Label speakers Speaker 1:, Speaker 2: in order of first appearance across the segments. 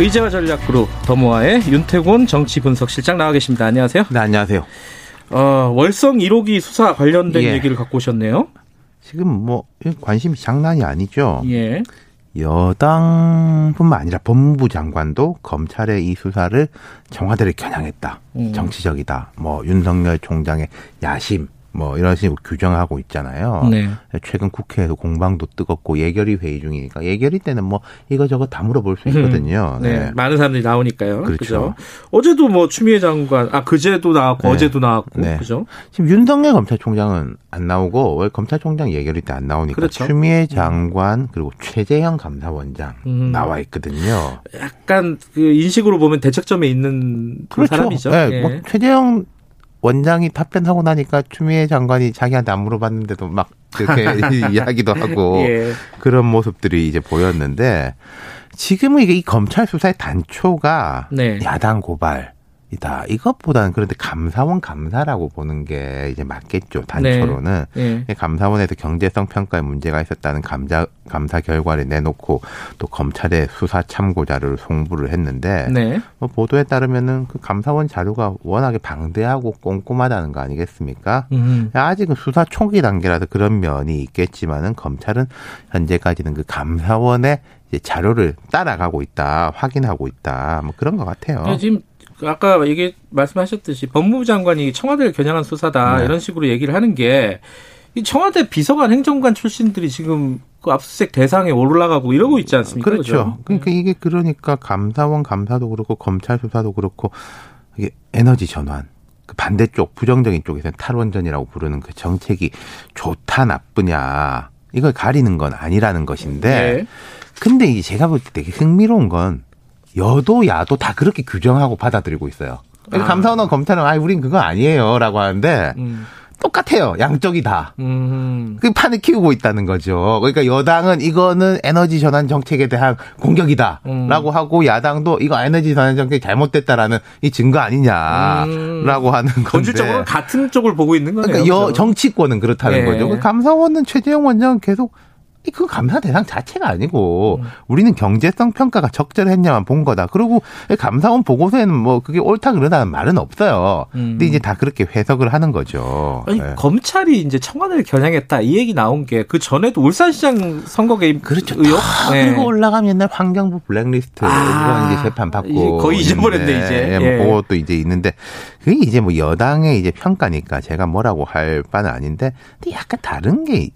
Speaker 1: 의제와 전략그룹 더모아의 윤태곤 정치분석실장 나와 계십니다. 안녕하세요.
Speaker 2: 네, 안녕하세요.
Speaker 1: 어, 월성 1호기 수사 관련된
Speaker 2: 예.
Speaker 1: 얘기를 갖고 오셨네요.
Speaker 2: 지금 뭐 관심이 장난이 아니죠.
Speaker 1: 예.
Speaker 2: 여당뿐만 아니라 법무부 장관도 검찰의 이 수사를 청와대를 겨냥했다.
Speaker 1: 음.
Speaker 2: 정치적이다. 뭐 윤석열 총장의 야심 뭐 이런 식으로 규정하고 있잖아요.
Speaker 1: 네.
Speaker 2: 최근 국회에서 공방도 뜨겁고 예결위 회의 중이니까 예결위 때는 뭐 이거저거 다 물어볼 수 있거든요.
Speaker 1: 네.
Speaker 2: 네.
Speaker 1: 많은 사람들이 나오니까요.
Speaker 2: 그렇죠.
Speaker 1: 그죠? 어제도 뭐 추미애 장관, 아, 그제도 나왔고,
Speaker 2: 네.
Speaker 1: 어제도 나왔고,
Speaker 2: 네.
Speaker 1: 그죠?
Speaker 2: 지금 윤석열 검찰총장은 안 나오고 왜 검찰총장 예결위 때 안 나오니까
Speaker 1: 그렇죠.
Speaker 2: 추미애 장관 그리고 최재형 감사원장
Speaker 1: 음.
Speaker 2: 나와 있거든요.
Speaker 1: 약간 그 인식으로 보면 대책점에 있는 그 사람이죠.
Speaker 2: 네,
Speaker 1: 예.
Speaker 2: 뭐 최재형 원장이 답변하고 나니까 추미애 장관이 자기한테 안 물어봤는데도 막 이렇게 이야기도 하고
Speaker 1: 예.
Speaker 2: 그런 모습들이 이제 보였는데 지금은 이게 이 검찰 수사의 단초가
Speaker 1: 네.
Speaker 2: 야당 고발 이다. 이것보다는 그런데 감사원 감사라고 보는 게 이제 맞겠죠. 단초로는.
Speaker 1: 예.
Speaker 2: 감사원에서 경제성 평가에 문제가 있었다는 감자, 감사 결과를 내놓고 또 검찰의 수사 참고 자료를 송부를 했는데
Speaker 1: 네.
Speaker 2: 뭐 보도에 따르면은 그 감사원 자료가 워낙에 방대하고 꼼꼼하다는 거 아니겠습니까?
Speaker 1: 음.
Speaker 2: 아직은 수사 초기 단계라서 그런 면이 있겠지만은 검찰은 현재까지는 그 감사원의 자료를 따라가고 있다, 확인하고 있다, 뭐 그런 것 같아요.
Speaker 1: 네, 지금 아까 얘기 말씀하셨듯이 법무부 장관이 청와대를 겨냥한 수사다
Speaker 2: 네.
Speaker 1: 이런 식으로 얘기를 하는 게 이 청와대 비서관 행정관 출신들이 지금 그 압수수색 대상에 올라가고 이러고 있지 않습니까?
Speaker 2: 그렇죠.
Speaker 1: 그죠?
Speaker 2: 그러니까 이게 그러니까 감사원 감사도 그렇고 검찰 수사도 그렇고 이게 에너지 전환. 그 반대쪽 부정적인 쪽에서는 탈원전이라고 부르는 그 정책이 좋다 나쁘냐 이걸 가리는 건 아니라는 것인데
Speaker 1: 네.
Speaker 2: 근데 이제 제가 볼 때 되게 흥미로운 건 여도 야도 다 그렇게 규정하고 받아들이고 있어요.
Speaker 1: 아.
Speaker 2: 감사원은 검찰은 아 우린 그거 아니에요라고 하는데
Speaker 1: 음.
Speaker 2: 똑같아요. 양쪽이 다.
Speaker 1: 음.
Speaker 2: 그 판을 키우고 있다는 거죠. 그러니까 여당은 이거는 에너지 전환 정책에 대한 공격이다라고
Speaker 1: 음.
Speaker 2: 하고 야당도 이거 에너지 전환 정책이 잘못됐다라는 이 증거 아니냐라고 하는 건데.
Speaker 1: 본질적으로 같은 쪽을 보고 있는 거네요.
Speaker 2: 그러니까 여? 정치권은 그렇다는
Speaker 1: 예.
Speaker 2: 거죠. 그 감사원은 최재형 원장은 계속 이 그 감사 대상 자체가 아니고
Speaker 1: 음.
Speaker 2: 우리는 경제성 평가가 적절했냐만 본 거다. 그리고 감사원 보고서에는 뭐 그게 옳다 그러다는 말은 없어요.
Speaker 1: 음.
Speaker 2: 근데 이제 다 그렇게 해석을 하는 거죠.
Speaker 1: 아니
Speaker 2: 예.
Speaker 1: 검찰이 이제 청와대를 겨냥했다 이 얘기 나온 게 그 전에도 울산시장 선거 개입
Speaker 2: 그렇죠.
Speaker 1: 의혹
Speaker 2: 다
Speaker 1: 네.
Speaker 2: 그리고 올라가면 옛날 환경부 블랙리스트
Speaker 1: 아,
Speaker 2: 이거 이제 재판 받고
Speaker 1: 거의 잊어버렸네, 이제.
Speaker 2: 예, 뭐
Speaker 1: 예.
Speaker 2: 그것도 이제 있는데 그게 이제 뭐 여당의 이제 평가니까 제가 뭐라고 할 바는 아닌데 근데 약간 다른 게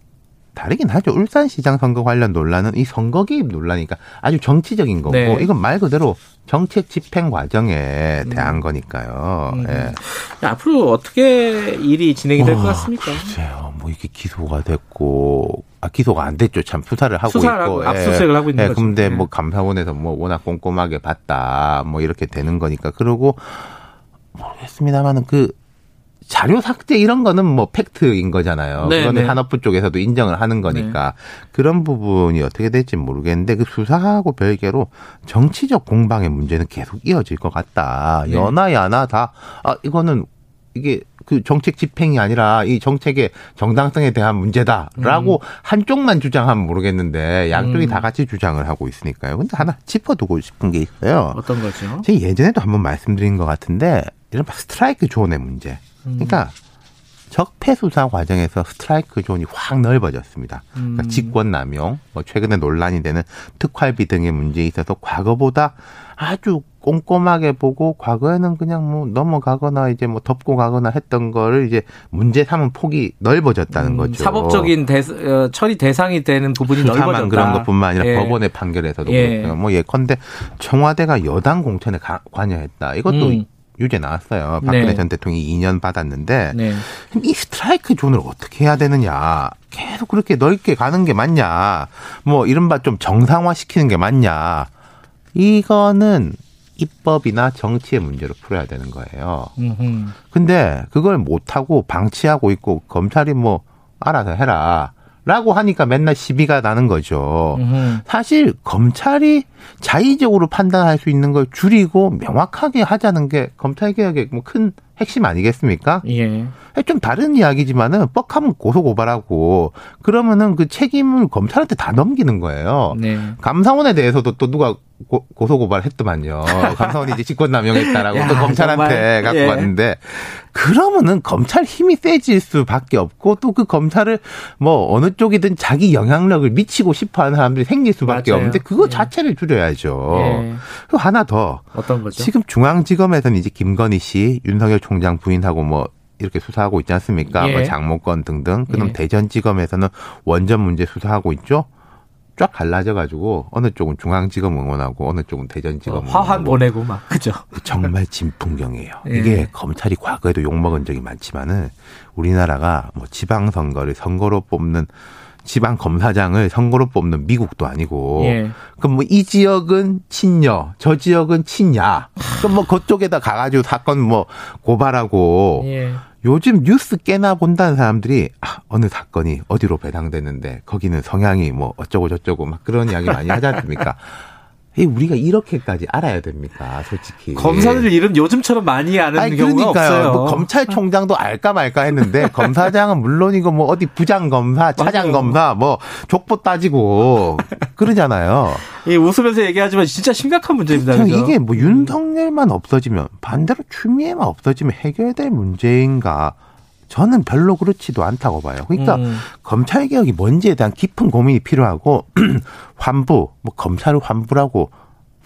Speaker 2: 다르긴 하죠. 울산시장 선거 관련 논란은 이 선거 개입 논란이니까 아주 정치적인 거고
Speaker 1: 네.
Speaker 2: 이건 말 그대로 정책 집행 과정에 대한 거니까요.
Speaker 1: 음.
Speaker 2: 예.
Speaker 1: 앞으로 어떻게 일이 진행이 될것
Speaker 2: 어,
Speaker 1: 같습니까?
Speaker 2: 글쎄요, 뭐 이게 기소가 됐고, 아 기소가 안 됐죠. 참 수사를 하고
Speaker 1: 수사를
Speaker 2: 있고,
Speaker 1: 하고 압수수색을 하고 있는
Speaker 2: 예,
Speaker 1: 거죠.
Speaker 2: 근데
Speaker 1: 네.
Speaker 2: 뭐 감사원에서 뭐 워낙 꼼꼼하게 봤다, 뭐 이렇게 되는 거니까 그러고 모르겠습니다만은 그 자료 삭제 이런 거는 뭐 팩트인 거잖아요.
Speaker 1: 네,
Speaker 2: 그거는
Speaker 1: 네.
Speaker 2: 산업부 쪽에서도 인정을 하는 거니까 그런 부분이 어떻게 될지 모르겠는데 그 수사하고 별개로 정치적 공방의 문제는 계속 이어질 것 같다.
Speaker 1: 네.
Speaker 2: 여나 야나 다 아 이거는 이게 그 정책 집행이 아니라 이 정책의 정당성에 대한 문제다라고 한쪽만 주장하면 모르겠는데 양쪽이
Speaker 1: 음.
Speaker 2: 다 같이 주장을 하고 있으니까요. 근데 하나 짚어두고 싶은 게 있어요.
Speaker 1: 어떤 거죠?
Speaker 2: 제가 예전에도 한번 말씀드린 것 같은데 이런 스트라이크 존의 문제. 그러니까 적폐 수사 과정에서 스트라이크 존이 확 넓어졌습니다. 그러니까
Speaker 1: 음.
Speaker 2: 직권 남용, 뭐 최근에 논란이 되는 특활비 등의 문제에 있어서 과거보다 아주 꼼꼼하게 보고 과거에는 그냥 뭐 넘어가거나 이제 뭐 덮고 가거나 했던 거를 이제 문제 삼은 폭이 넓어졌다는
Speaker 1: 음,
Speaker 2: 거죠.
Speaker 1: 사법적인 대, 어, 처리 대상이 되는 부분이 넓어졌다.
Speaker 2: 그런 것뿐만 아니라
Speaker 1: 예.
Speaker 2: 법원의 판결에서도
Speaker 1: 예.
Speaker 2: 그렇고요. 뭐 예컨대 청와대가 여당 공천에 가- 관여했다. 이것도
Speaker 1: 음.
Speaker 2: 유죄 나왔어요. 박근혜
Speaker 1: 네.
Speaker 2: 전 대통령이 2년 받았는데
Speaker 1: 네.
Speaker 2: 이 스트라이크 존을 어떻게 해야 되느냐. 계속 그렇게 넓게 가는 게 맞냐. 뭐 이른바 좀 정상화 시키는 게 맞냐. 이거는 입법이나 정치의 문제로 풀어야 되는 거예요.
Speaker 1: 음흠.
Speaker 2: 근데 그걸 못하고 방치하고 있고 검찰이 뭐 알아서 해라. 라고 하니까 맨날 시비가 나는 거죠.
Speaker 1: 음흠.
Speaker 2: 사실 검찰이 자의적으로 판단할 수 있는 걸 줄이고 명확하게 하자는 게 검찰 개혁의 뭐큰 핵심 아니겠습니까?
Speaker 1: 예.
Speaker 2: 좀 다른 이야기지만은 뻑하면 고소 고발하고 그러면은 그 책임을 검찰한테 다 넘기는 거예요.
Speaker 1: 네.
Speaker 2: 감사원에 대해서도 또 누가 고, 소 고발했더만요. 감사원이 이제 직권남용했다라고
Speaker 1: 야,
Speaker 2: 또 검찰한테
Speaker 1: 정말,
Speaker 2: 갖고
Speaker 1: 예.
Speaker 2: 왔는데 그러면은 검찰 힘이 세질 수밖에 없고 또 그 검찰을 뭐 어느 쪽이든 자기 영향력을 미치고 싶어하는 사람들이 생길 수밖에
Speaker 1: 맞아요.
Speaker 2: 없는데 그거
Speaker 1: 예.
Speaker 2: 자체를 줄여야죠.
Speaker 1: 예.
Speaker 2: 그리고 하나 더
Speaker 1: 어떤 거죠?
Speaker 2: 지금 중앙지검에서는 이제 김건희 씨, 윤석열 총장 부인하고 뭐 이렇게 수사하고 있지 않습니까?
Speaker 1: 예.
Speaker 2: 뭐 장모권 등등. 그럼
Speaker 1: 예.
Speaker 2: 대전지검에서는 원전 문제 수사하고 있죠. 쫙 갈라져 가지고 어느 쪽은 중앙지검 응원하고 어느 쪽은 대전지검
Speaker 1: 어, 화환 보내고 막 그죠?
Speaker 2: 정말 진풍경이에요.
Speaker 1: 예.
Speaker 2: 이게 검찰이 과거에도 욕 먹은 적이 많지만은 우리나라가 뭐 지방선거를 선거로 뽑는 지방 검사장을 선거로 뽑는 미국도 아니고
Speaker 1: 예.
Speaker 2: 그럼 뭐 이 지역은 친여, 저 지역은 친야. 그럼 뭐 그쪽에다 가가지고 사건 뭐 고발하고
Speaker 1: 예.
Speaker 2: 요즘 뉴스 깨나 본다는 사람들이 아, 어느 사건이 어디로 배당됐는데 거기는 성향이 뭐 어쩌고 저쩌고 막 그런 이야기 많이 하지 않습니까? 이 우리가 이렇게까지 알아야 됩니까, 솔직히.
Speaker 1: 검사들 이름 요즘처럼 많이 아는
Speaker 2: 아니
Speaker 1: 경우가
Speaker 2: 그러니까요.
Speaker 1: 없어요.
Speaker 2: 뭐 검찰총장도 알까 말까 했는데 검사장은 물론이고 뭐 어디 부장 검사, 차장. 검사, 뭐 족보 따지고 그러잖아요.
Speaker 1: 예, 웃으면서 얘기하지만 진짜 심각한 문제입니다. 그죠?
Speaker 2: 이게 뭐 윤석열만 없어지면 반대로 추미애만 없어지면 해결될 문제인가? 저는 별로 그렇지도 않다고 봐요. 그러니까
Speaker 1: 음.
Speaker 2: 검찰 개혁이 뭔지에 대한 깊은 고민이 필요하고 환부, 뭐 검찰을 환부라고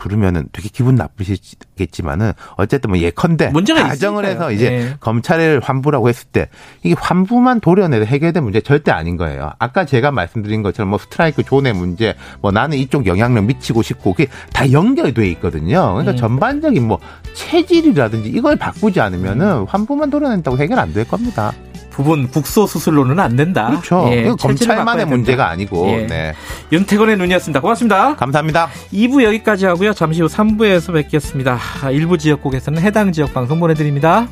Speaker 2: 부르면은 되게 기분 나쁘시겠지만은 어쨌든 뭐 예컨대
Speaker 1: 문제가
Speaker 2: 가정을
Speaker 1: 있으니까요.
Speaker 2: 해서 이제
Speaker 1: 예.
Speaker 2: 검찰을 환부라고 했을 때 이게 환부만 도려내도 해결될 문제 절대 아닌 거예요. 아까 제가 말씀드린 것처럼 뭐 스트라이크 존의 문제, 뭐 나는 이쪽 영향력 미치고 싶고 그게 다 연결돼 있거든요. 그러니까
Speaker 1: 음.
Speaker 2: 전반적인 뭐 체질이라든지 이걸 바꾸지 않으면은 환부만 도려낸다고 해결 안 될 겁니다.
Speaker 1: 부분 국소 수술로는 안 된다.
Speaker 2: 그렇죠.
Speaker 1: 예,
Speaker 2: 검찰만의. 문제가 아니고.
Speaker 1: 예.
Speaker 2: 네.
Speaker 1: 윤태곤의 눈이었습니다. 고맙습니다.
Speaker 2: 감사합니다.
Speaker 1: 2부 여기까지 하고요. 잠시 후 3부에서 뵙겠습니다. 일부 지역국에서는 해당 지역 방송 보내드립니다.